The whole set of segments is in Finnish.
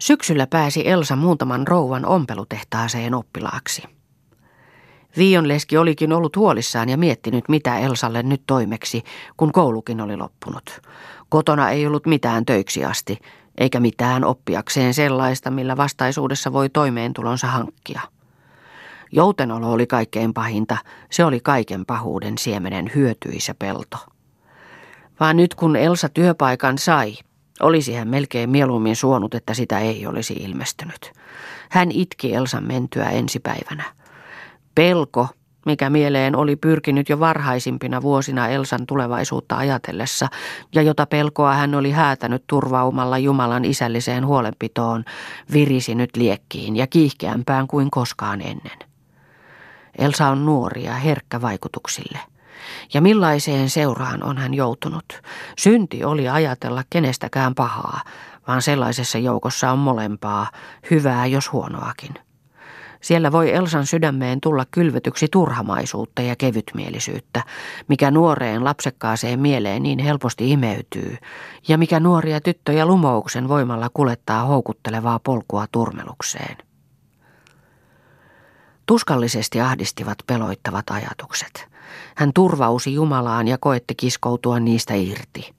Syksyllä pääsi Elsa muutaman rouvan ompelutehtaaseen oppilaaksi. Viionleski olikin ollut huolissaan ja miettinyt, mitä Elsalle nyt toimeksi, kun koulukin oli loppunut. Kotona ei ollut mitään töiksi asti, eikä mitään oppiakseen sellaista, millä vastaisuudessa voi toimeentulonsa hankkia. Joutenolo oli kaikkein pahinta, se oli kaiken pahuuden siemenen hyötyisä pelto. Vaan nyt kun Elsa työpaikan sai, olisi hän melkein mieluummin suonut, että sitä ei olisi ilmestynyt. Hän itki Elsan mentyä ensipäivänä. Pelko, mikä mieleen oli pyrkinyt jo varhaisimpina vuosina Elsan tulevaisuutta ajatellessa, ja jota pelkoa hän oli häätänyt turvaumalla Jumalan isälliseen huolenpitoon, virisi nyt liekkiin ja kiihkeämpään kuin koskaan ennen. Elsa on nuori ja herkkä vaikutuksille. Ja millaiseen seuraan on hän joutunut? Synti oli ajatella kenestäkään pahaa, vaan sellaisessa joukossa on molempaa, hyvää jos huonoakin. Siellä voi Elsan sydämeen tulla kylvetyksi turhamaisuutta ja kevytmielisyyttä, mikä nuoreen lapsekkaaseen mieleen niin helposti imeytyy, ja mikä nuoria tyttöjä lumouksen voimalla kulettaa houkuttelevaa polkua turmelukseen. Tuskallisesti ahdistivat peloittavat ajatukset. Hän turvausi Jumalaan ja koetti kiskoutua niistä irti.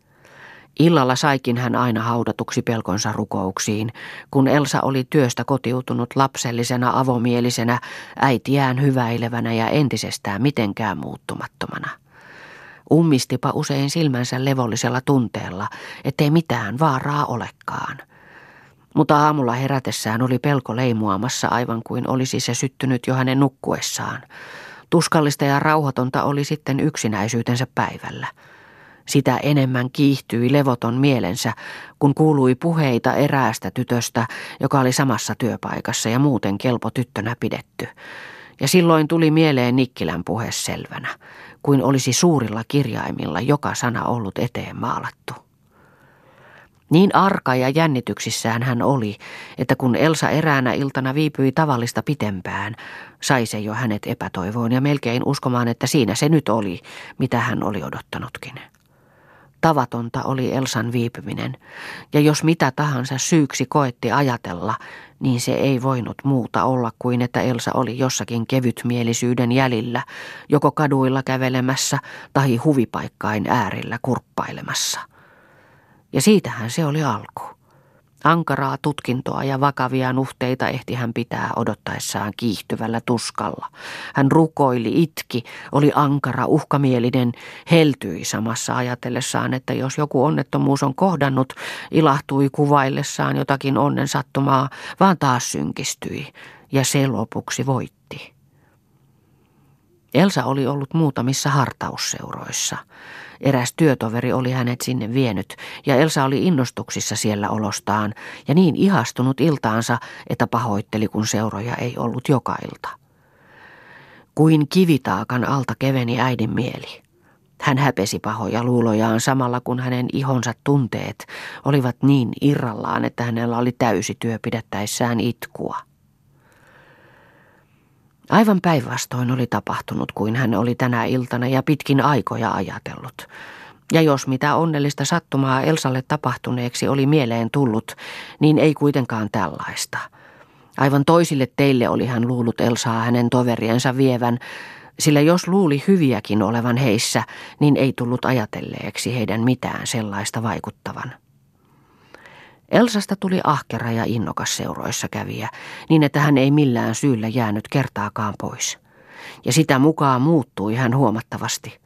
Illalla saikin hän aina haudatuksi pelkonsa rukouksiin, kun Elsa oli työstä kotiutunut lapsellisena avomielisenä, äitiään hyväilevänä ja entisestään mitenkään muuttumattomana. Ummistipa usein silmänsä levollisella tunteella, ettei mitään vaaraa olekaan. Mutta aamulla herätessään oli pelko leimuamassa aivan kuin olisi se syttynyt jo hänen nukkuessaan. Tuskallista ja rauhatonta oli sitten yksinäisyytensä päivällä – sitä enemmän kiihtyi levoton mielensä, kun kuului puheita eräästä tytöstä, joka oli samassa työpaikassa ja muuten kelpo tyttönä pidetty. Ja silloin tuli mieleen Nikkilän puhe selvänä, kuin olisi suurilla kirjaimilla joka sana ollut eteen maalattu. Niin arka ja jännityksissään hän oli, että kun Elsa eräänä iltana viipyi tavallista pitempään, sai se jo hänet epätoivoon ja melkein uskomaan, että siinä se nyt oli, mitä hän oli odottanutkin. Tavatonta oli Elsan viipyminen, ja jos mitä tahansa syyksi koetti ajatella, niin se ei voinut muuta olla kuin että Elsa oli jossakin kevytmielisyyden jäljillä, joko kaduilla kävelemässä tai huvipaikkain äärillä kurppailemassa. Ja siitähän se oli alku. Ankaraa tutkintoa ja vakavia nuhteita ehti hän pitää odottaessaan kiihtyvällä tuskalla. Hän rukoili, itki, oli ankara, uhkamielinen, heltyi samassa ajatellessaan, että jos joku onnettomuus on kohdannut, ilahtui kuvaillessaan jotakin onnen sattumaa, vaan taas synkistyi ja se lopuksi voitti. Elsa oli ollut muutamissa hartausseuroissa. Eräs työtoveri oli hänet sinne vienyt ja Elsa oli innostuksissa siellä olostaan ja niin ihastunut iltaansa, että pahoitteli kun seuroja ei ollut joka ilta. Kuin kivitaakan alta keveni äidin mieli. Hän häpesi pahoja luulojaan samalla kun hänen ihonsa tunteet olivat niin irrallaan, että hänellä oli täysi työ pidättäessään itkua. Aivan päinvastoin oli tapahtunut kuin hän oli tänä iltana ja pitkin aikoja ajatellut. Ja jos mitä onnellista sattumaa Elsalle tapahtuneeksi oli mieleen tullut, niin ei kuitenkaan tällaista. Aivan toisille teille oli hän luullut Elsaa hänen toveriensa vievän, sillä jos luuli hyviäkin olevan heissä, niin ei tullut ajatelleeksi heidän mitään sellaista vaikuttavan. Elsasta tuli ahkera ja innokas seuroissa kävijä, niin että hän ei millään syyllä jäänyt kertaakaan pois. Ja sitä mukaan muuttui hän huomattavasti.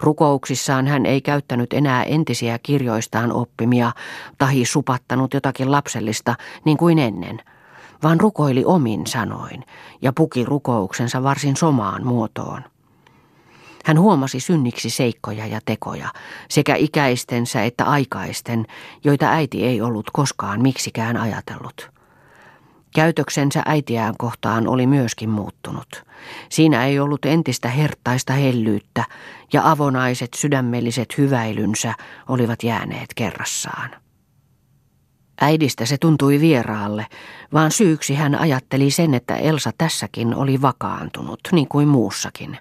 Rukouksissaan hän ei käyttänyt enää entisiä kirjoistaan oppimia tahi supattanut jotakin lapsellista niin kuin ennen, vaan rukoili omin sanoin ja puki rukouksensa varsin somaan muotoon. Hän huomasi synniksi seikkoja ja tekoja, sekä ikäistensä että aikaisten, joita äiti ei ollut koskaan miksikään ajatellut. Käytöksensä äitiään kohtaan oli myöskin muuttunut. Siinä ei ollut entistä hertaista hellyyttä, ja avonaiset sydämelliset hyväilynsä olivat jääneet kerrassaan. Äidistä se tuntui vieraalle, vaan syyksi hän ajatteli sen, että Elsa tässäkin oli vakaantunut, niin kuin muussakin,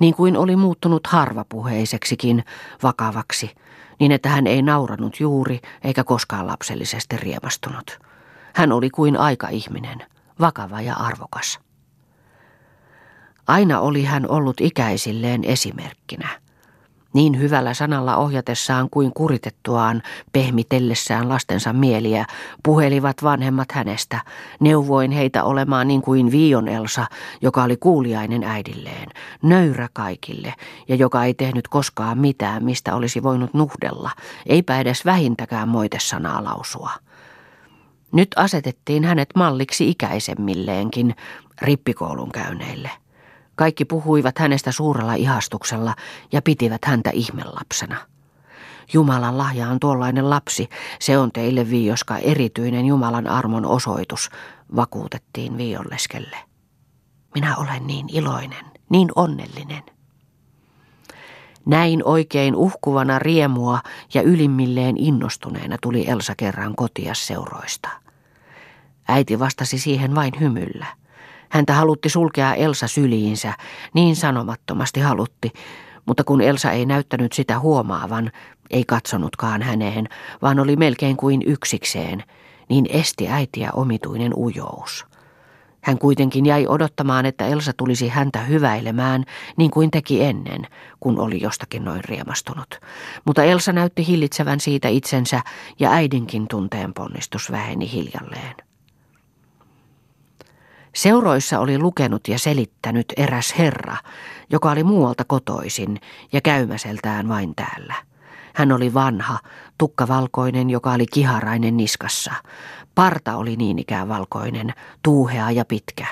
niin kuin oli muuttunut harvapuheiseksikin vakavaksi, niin että hän ei nauranut juuri eikä koskaan lapsellisesti riemastunut. Hän oli kuin aikaihminen, vakava ja arvokas. Aina oli hän ollut ikäisilleen esimerkkinä. Niin hyvällä sanalla ohjatessaan kuin kuritettuaan, pehmitellessään lastensa mieliä, puhelivat vanhemmat hänestä, neuvoin heitä olemaan niin kuin Vion Elsa, joka oli kuuliainen äidilleen, nöyrä kaikille ja joka ei tehnyt koskaan mitään, mistä olisi voinut nuhdella, eipä edes vähintäkään moitesanaa lausua. Nyt asetettiin hänet malliksi ikäisemmilleenkin, rippikoulun käyneille. Kaikki puhuivat hänestä suurella ihastuksella ja pitivät häntä ihmelapsena. Jumalan lahja on tuollainen lapsi, se on teille viioska erityinen Jumalan armon osoitus, vakuutettiin viiolleskelle. Minä olen niin iloinen, niin onnellinen. Näin oikein uhkuvana riemua ja ylimmilleen innostuneena tuli Elsa kerran kotia seuroista. Äiti vastasi siihen vain hymyllä. Häntä halutti sulkea Elsa syliinsä, niin sanomattomasti halutti, mutta kun Elsa ei näyttänyt sitä huomaavan, ei katsonutkaan häneen, vaan oli melkein kuin yksikseen, niin esti äitiä omituinen ujous. Hän kuitenkin jäi odottamaan, että Elsa tulisi häntä hyväilemään, niin kuin teki ennen, kun oli jostakin noin riemastunut. Mutta Elsa näytti hillitsevän siitä itsensä, ja äidinkin tunteen ponnistus väheni hiljalleen. Seuroissa oli lukenut ja selittänyt eräs herra, joka oli muualta kotoisin ja käymäseltään vain täällä. Hän oli vanha, tukkavalkoinen, joka oli kiharainen niskassa. Parta oli niin ikään valkoinen, tuuhea ja pitkä.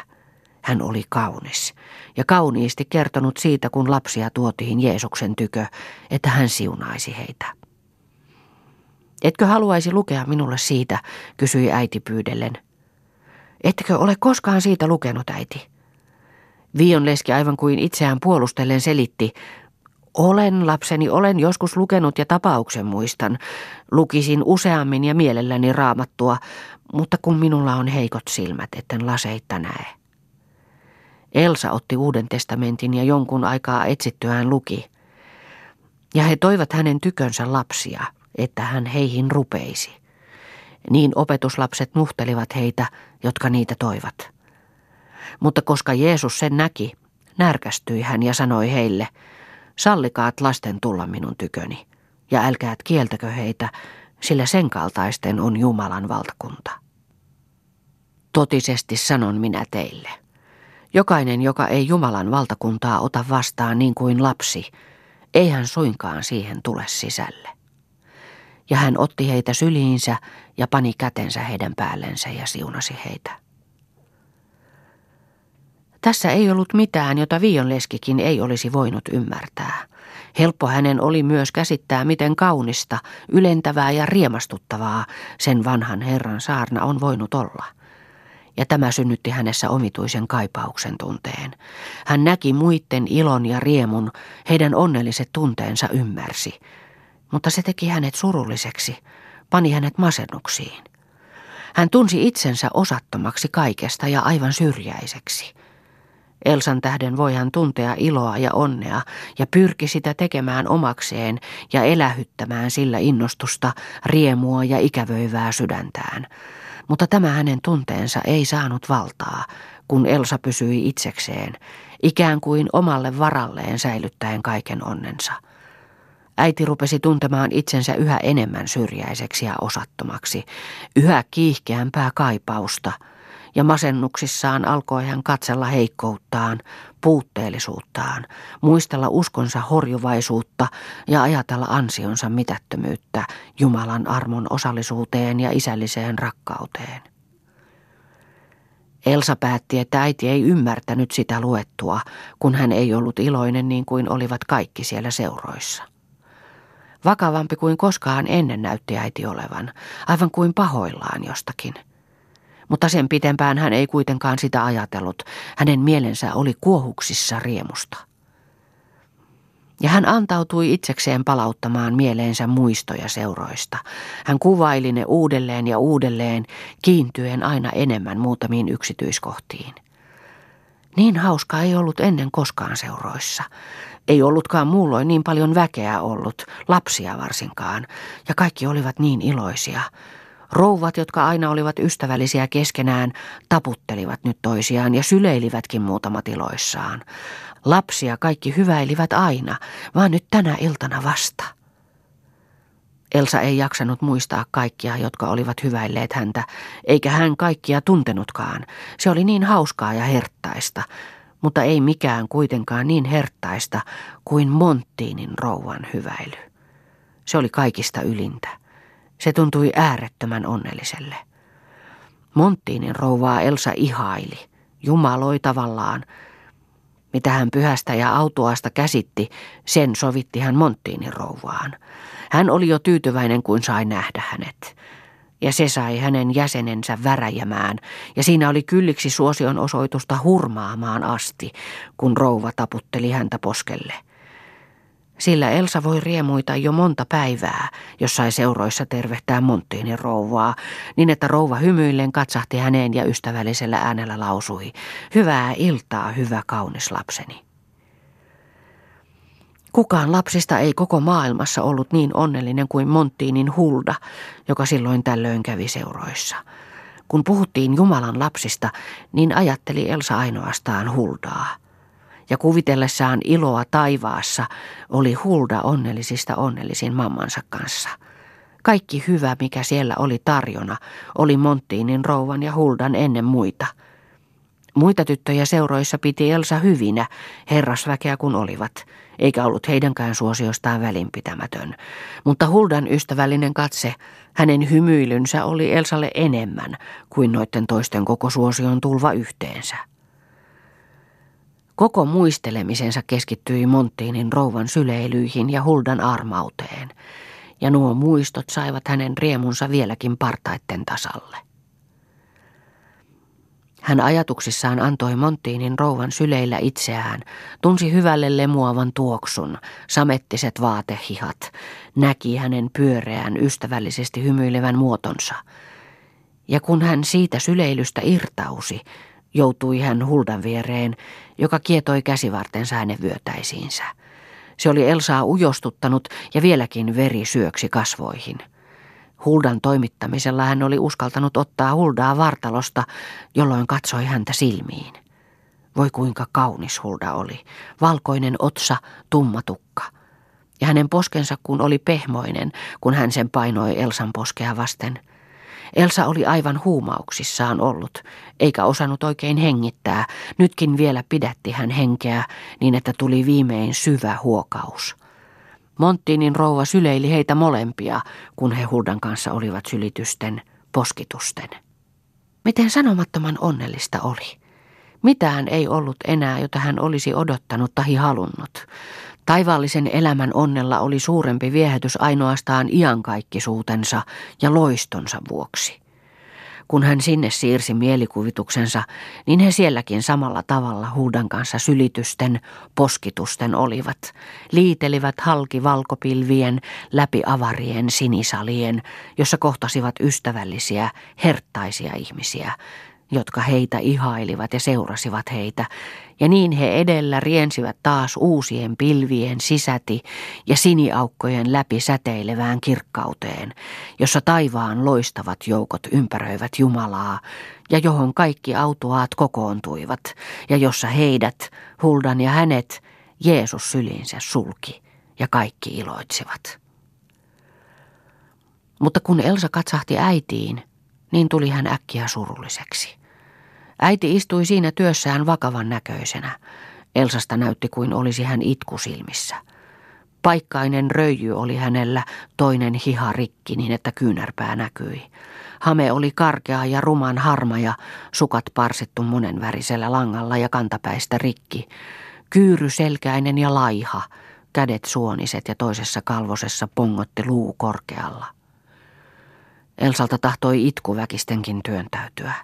Hän oli kaunis ja kauniisti kertonut siitä, kun lapsia tuotiin Jeesuksen tykö, että hän siunaisi heitä. Etkö haluaisi lukea minulle siitä, kysyi äiti pyydellen. Ettekö ole koskaan siitä lukenut, äiti? Vion leski aivan kuin itseään puolustellen selitti. Olen, lapseni, olen joskus lukenut ja tapauksen muistan. Lukisin useammin ja mielelläni raamattua, mutta kun minulla on heikot silmät, etten laseitta näe. Elsa otti uuden testamentin ja jonkun aikaa etsittyään luki. Ja he toivat hänen tykönsä lapsia, että hän heihin rupeisi. Niin opetuslapset nuhtelivat heitä, jotka niitä toivat. Mutta koska Jeesus sen näki, närkästyi hän ja sanoi heille, sallikaat lasten tulla minun tyköni, ja älkäät kieltäkö heitä, sillä sen kaltaisten on Jumalan valtakunta. Totisesti sanon minä teille. Jokainen, joka ei Jumalan valtakuntaa ota vastaan niin kuin lapsi, ei hän suinkaan siihen tule sisälle ja hän otti heitä syliinsä ja pani kätensä heidän päällensä ja siunasi heitä. Tässä ei ollut mitään, jota Viionleskikin ei olisi voinut ymmärtää. Helppo hänen oli myös käsittää, miten kaunista, ylentävää ja riemastuttavaa sen vanhan herran saarna on voinut olla. Ja tämä synnytti hänessä omituisen kaipauksen tunteen. Hän näki muiden ilon ja riemun, heidän onnelliset tunteensa ymmärsi – mutta se teki hänet surulliseksi, pani hänet masennuksiin. Hän tunsi itsensä osattomaksi kaikesta ja aivan syrjäiseksi. Elsan tähden voi hän tuntea iloa ja onnea ja pyrki sitä tekemään omakseen ja elähyttämään sillä innostusta, riemua ja ikävöivää sydäntään. Mutta tämä hänen tunteensa ei saanut valtaa, kun Elsa pysyi itsekseen, ikään kuin omalle varalleen säilyttäen kaiken onnensa. Äiti rupesi tuntemaan itsensä yhä enemmän syrjäiseksi ja osattomaksi, yhä kiihkeämpää kaipausta, ja masennuksissaan alkoi hän katsella heikkouttaan, puutteellisuuttaan, muistella uskonsa horjuvaisuutta ja ajatella ansionsa mitättömyyttä Jumalan armon osallisuuteen ja isälliseen rakkauteen. Elsa päätti, että äiti ei ymmärtänyt sitä luettua, kun hän ei ollut iloinen niin kuin olivat kaikki siellä seuroissa. Vakavampi kuin koskaan ennen näytti äiti olevan, aivan kuin pahoillaan jostakin. Mutta sen pitempään hän ei kuitenkaan sitä ajatellut. Hänen mielensä oli kuohuksissa riemusta. Ja hän antautui itsekseen palauttamaan mieleensä muistoja seuroista. Hän kuvaili ne uudelleen ja uudelleen, kiintyen aina enemmän muutamiin yksityiskohtiin. Niin hauska ei ollut ennen koskaan seuroissa. Ei ollutkaan muulloin niin paljon väkeä ollut, lapsia varsinkaan, ja kaikki olivat niin iloisia. Rouvat, jotka aina olivat ystävällisiä keskenään, taputtelivat nyt toisiaan ja syleilivätkin muutama tiloissaan. Lapsia kaikki hyväilivät aina, vaan nyt tänä iltana vasta. Elsa ei jaksanut muistaa kaikkia, jotka olivat hyväilleet häntä, eikä hän kaikkia tuntenutkaan. Se oli niin hauskaa ja herttaista, mutta ei mikään kuitenkaan niin herttaista kuin Monttiinin rouvan hyväily. Se oli kaikista ylintä. Se tuntui äärettömän onnelliselle. Monttiinin rouvaa Elsa ihaili, jumaloi tavallaan. Mitä hän pyhästä ja autuasta käsitti, sen sovitti hän Monttiinin rouvaan. Hän oli jo tyytyväinen, kuin sai nähdä hänet. Ja se sai hänen jäsenensä väräjämään, ja siinä oli kylliksi suosion osoitusta hurmaamaan asti, kun rouva taputteli häntä poskelle – sillä Elsa voi riemuita jo monta päivää, jos sai seuroissa tervehtää Monttiinin rouvaa, niin että rouva hymyillen katsahti häneen ja ystävällisellä äänellä lausui, hyvää iltaa, hyvä kaunis lapseni. Kukaan lapsista ei koko maailmassa ollut niin onnellinen kuin Monttiinin Hulda, joka silloin tällöin kävi seuroissa. Kun puhuttiin Jumalan lapsista, niin ajatteli Elsa ainoastaan Huldaa ja kuvitellessaan iloa taivaassa oli Hulda onnellisista onnellisin mammansa kanssa. Kaikki hyvä, mikä siellä oli tarjona, oli Monttiinin rouvan ja Huldan ennen muita. Muita tyttöjä seuroissa piti Elsa hyvinä, herrasväkeä kun olivat, eikä ollut heidänkään suosiostaan välinpitämätön. Mutta Huldan ystävällinen katse, hänen hymyilynsä oli Elsalle enemmän kuin noiden toisten koko suosion tulva yhteensä. Koko muistelemisensa keskittyi Monttiinin rouvan syleilyihin ja Huldan armauteen, ja nuo muistot saivat hänen riemunsa vieläkin partaitten tasalle. Hän ajatuksissaan antoi Monttiinin rouvan syleillä itseään, tunsi hyvälle lemuavan tuoksun, samettiset vaatehihat, näki hänen pyöreän, ystävällisesti hymyilevän muotonsa. Ja kun hän siitä syleilystä irtausi, joutui hän Huldan viereen, joka kietoi käsivartensa hänen vyötäisiinsä. Se oli Elsaa ujostuttanut ja vieläkin veri syöksi kasvoihin. Huldan toimittamisella hän oli uskaltanut ottaa Huldaa vartalosta, jolloin katsoi häntä silmiin. Voi kuinka kaunis Hulda oli. Valkoinen otsa, tumma tukka. Ja hänen poskensa kun oli pehmoinen, kun hän sen painoi Elsan poskea vasten – Elsa oli aivan huumauksissaan ollut, eikä osannut oikein hengittää. Nytkin vielä pidätti hän henkeä, niin että tuli viimein syvä huokaus. Monttiinin rouva syleili heitä molempia, kun he Huldan kanssa olivat sylitysten, poskitusten. Miten sanomattoman onnellista oli. Mitään ei ollut enää, jota hän olisi odottanut tai halunnut. Taivaallisen elämän onnella oli suurempi viehätys ainoastaan iankaikkisuutensa ja loistonsa vuoksi. Kun hän sinne siirsi mielikuvituksensa, niin he sielläkin samalla tavalla huudan kanssa sylitysten, poskitusten olivat, liitelivät halki valkopilvien läpi avarien sinisalien, jossa kohtasivat ystävällisiä, herttaisia ihmisiä, jotka heitä ihailivat ja seurasivat heitä, ja niin he edellä riensivät taas uusien pilvien sisäti ja siniaukkojen läpi säteilevään kirkkauteen, jossa taivaan loistavat joukot ympäröivät Jumalaa, ja johon kaikki autuaat kokoontuivat, ja jossa heidät, Huldan ja hänet, Jeesus syliinsä sulki, ja kaikki iloitsivat. Mutta kun Elsa katsahti äitiin, niin tuli hän äkkiä surulliseksi. Äiti istui siinä työssään vakavan näköisenä. Elsasta näytti kuin olisi hän itkusilmissä. Paikkainen röijy oli hänellä, toinen hiha rikki niin, että kyynärpää näkyi. Hame oli karkea ja ruman harma ja sukat parsittu monenvärisellä langalla ja kantapäistä rikki. Kyyry selkäinen ja laiha, kädet suoniset ja toisessa kalvosessa pongotti luu korkealla. Elsalta tahtoi itku väkistenkin työntäytyä.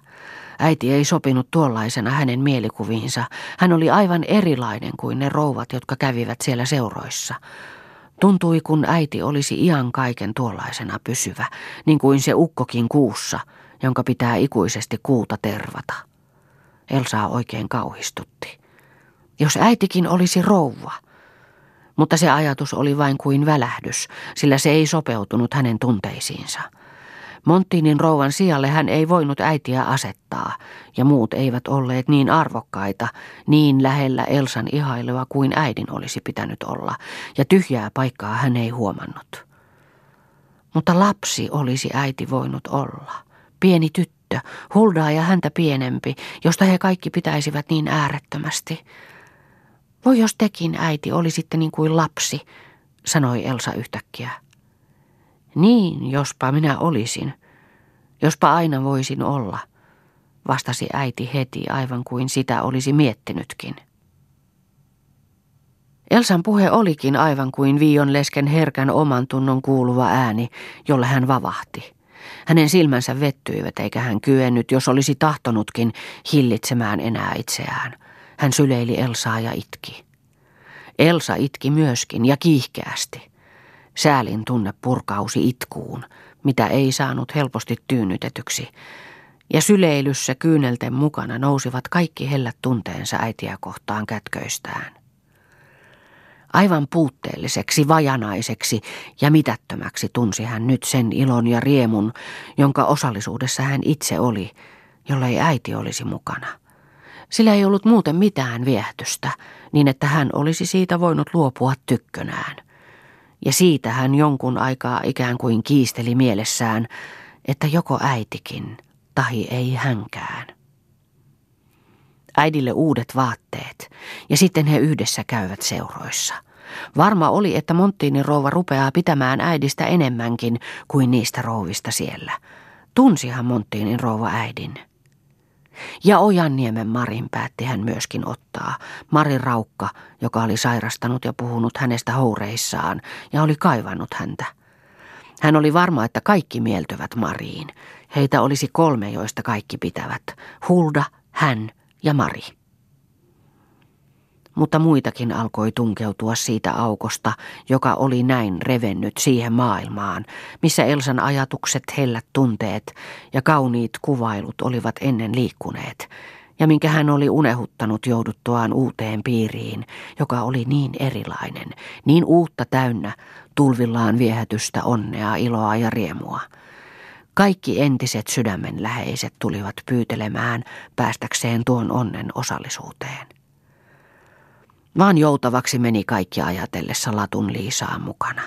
Äiti ei sopinut tuollaisena hänen mielikuviinsa. Hän oli aivan erilainen kuin ne rouvat, jotka kävivät siellä seuroissa. Tuntui, kun äiti olisi ian kaiken tuollaisena pysyvä, niin kuin se ukkokin kuussa, jonka pitää ikuisesti kuuta tervata. Elsaa oikein kauhistutti. Jos äitikin olisi rouva. Mutta se ajatus oli vain kuin välähdys, sillä se ei sopeutunut hänen tunteisiinsa. Monttiinin rouvan sijalle hän ei voinut äitiä asettaa, ja muut eivät olleet niin arvokkaita, niin lähellä Elsan ihailua kuin äidin olisi pitänyt olla, ja tyhjää paikkaa hän ei huomannut. Mutta lapsi olisi äiti voinut olla, pieni tyttö, huldaa ja häntä pienempi, josta he kaikki pitäisivät niin äärettömästi. Voi jos tekin, äiti, olisitte niin kuin lapsi, sanoi Elsa yhtäkkiä. Niin, jospa minä olisin. Jospa aina voisin olla, vastasi äiti heti aivan kuin sitä olisi miettinytkin. Elsan puhe olikin aivan kuin Viion lesken herkän oman tunnon kuuluva ääni, jolle hän vavahti. Hänen silmänsä vettyivät eikä hän kyennyt, jos olisi tahtonutkin, hillitsemään enää itseään. Hän syleili Elsaa ja itki. Elsa itki myöskin ja kiihkeästi. Säälin tunne purkausi itkuun, mitä ei saanut helposti tyynnytetyksi, ja syleilyssä kyynelten mukana nousivat kaikki hellät tunteensa äitiä kohtaan kätköistään. Aivan puutteelliseksi, vajanaiseksi ja mitättömäksi tunsi hän nyt sen ilon ja riemun, jonka osallisuudessa hän itse oli, jollei äiti olisi mukana. Sillä ei ollut muuten mitään viehtystä, niin että hän olisi siitä voinut luopua tykkönään – ja siitä hän jonkun aikaa ikään kuin kiisteli mielessään, että joko äitikin, tahi ei hänkään. Äidille uudet vaatteet, ja sitten he yhdessä käyvät seuroissa. Varma oli, että Monttiinin rouva rupeaa pitämään äidistä enemmänkin kuin niistä rouvista siellä. Tunsihan Monttiinin rouva äidin. Ja Ojanniemen Marin päätti hän myöskin ottaa. Marin Raukka, joka oli sairastanut ja puhunut hänestä houreissaan ja oli kaivannut häntä. Hän oli varma, että kaikki mieltyvät Mariin. Heitä olisi kolme, joista kaikki pitävät. Hulda, hän ja Mari mutta muitakin alkoi tunkeutua siitä aukosta, joka oli näin revennyt siihen maailmaan, missä Elsan ajatukset, hellät tunteet ja kauniit kuvailut olivat ennen liikkuneet, ja minkä hän oli unehuttanut jouduttuaan uuteen piiriin, joka oli niin erilainen, niin uutta täynnä, tulvillaan viehätystä, onnea, iloa ja riemua. Kaikki entiset sydämenläheiset tulivat pyytelemään päästäkseen tuon onnen osallisuuteen. Vaan joutavaksi meni kaikki ajatellessa Latun Liisaa mukana.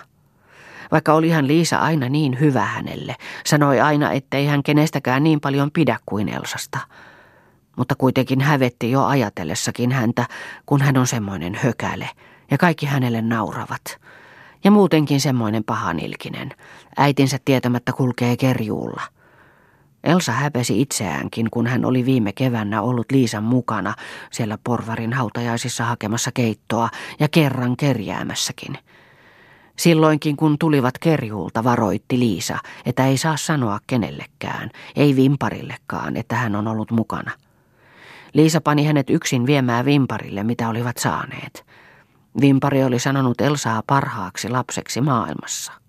Vaikka olihan Liisa aina niin hyvä hänelle, sanoi aina, ettei hän kenestäkään niin paljon pidä kuin Elsasta. Mutta kuitenkin hävetti jo ajatellessakin häntä, kun hän on semmoinen hökäle, ja kaikki hänelle nauravat. Ja muutenkin semmoinen pahanilkinen. Äitinsä tietämättä kulkee kerjuulla – Elsa häpesi itseäänkin, kun hän oli viime kevännä ollut Liisan mukana siellä porvarin hautajaisissa hakemassa keittoa ja kerran kerjäämässäkin. Silloinkin kun tulivat kerjuulta varoitti Liisa, että ei saa sanoa kenellekään, ei vimparillekaan, että hän on ollut mukana. Liisa pani hänet yksin viemään vimparille, mitä olivat saaneet. Vimpari oli sanonut Elsaa parhaaksi lapseksi maailmassa.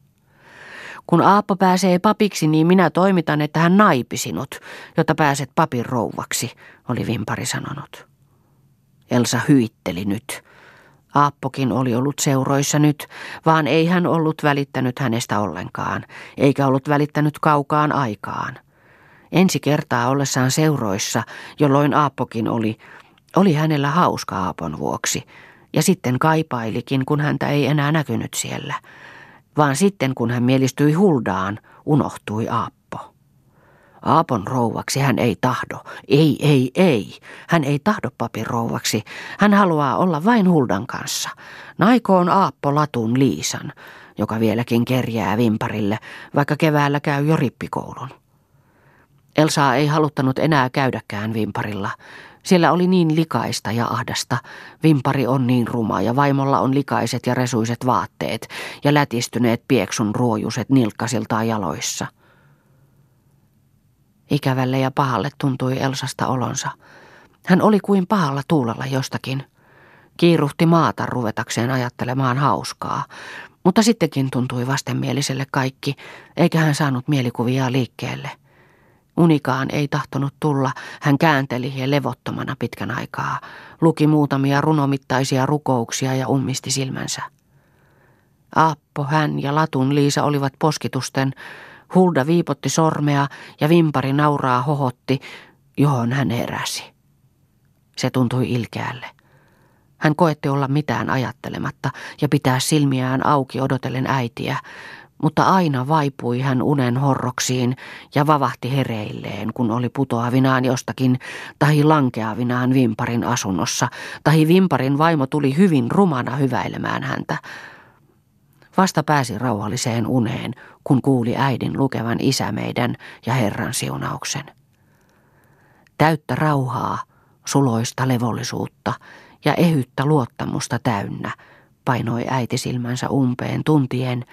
Kun Aappo pääsee papiksi, niin minä toimitan, että hän naipi sinut, jotta pääset papin rouvaksi, oli Vimpari sanonut. Elsa hyitteli nyt. Aappokin oli ollut seuroissa nyt, vaan ei hän ollut välittänyt hänestä ollenkaan, eikä ollut välittänyt kaukaan aikaan. Ensi kertaa ollessaan seuroissa, jolloin Aappokin oli, oli hänellä hauska Aapon vuoksi, ja sitten kaipailikin, kun häntä ei enää näkynyt siellä – vaan sitten kun hän mielistyi Huldaan, unohtui Aappo. Aapon rouvaksi hän ei tahdo. Ei, ei, ei. Hän ei tahdo papin rouvaksi. Hän haluaa olla vain Huldan kanssa. Naikoon Aappo latun Liisan, joka vieläkin kerjää vimparille, vaikka keväällä käy jo rippikoulun. Elsaa ei haluttanut enää käydäkään vimparilla. Siellä oli niin likaista ja ahdasta. Vimpari on niin ruma ja vaimolla on likaiset ja resuiset vaatteet ja lätistyneet pieksun ruojuset nilkkasiltaan jaloissa. Ikävälle ja pahalle tuntui Elsasta olonsa. Hän oli kuin pahalla tuulella jostakin. Kiiruhti maata ruvetakseen ajattelemaan hauskaa, mutta sittenkin tuntui vastenmieliselle kaikki, eikä hän saanut mielikuvia liikkeelle. Unikaan ei tahtonut tulla, hän käänteli ja levottomana pitkän aikaa, luki muutamia runomittaisia rukouksia ja ummisti silmänsä. Aappo, hän ja Latun Liisa olivat poskitusten, Hulda viipotti sormea ja vimpari nauraa hohotti, johon hän heräsi. Se tuntui ilkeälle. Hän koetti olla mitään ajattelematta ja pitää silmiään auki odotellen äitiä, mutta aina vaipui hän unen horroksiin ja vavahti hereilleen, kun oli putoavinaan jostakin tai lankeavinaan Vimparin asunnossa, tai Vimparin vaimo tuli hyvin rumana hyväilemään häntä. Vasta pääsi rauhalliseen uneen, kun kuuli äidin lukevan isä meidän ja Herran siunauksen. Täyttä rauhaa, suloista levollisuutta ja ehyttä luottamusta täynnä, painoi äiti silmänsä umpeen tuntien,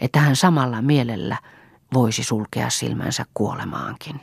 että hän samalla mielellä voisi sulkea silmänsä kuolemaankin.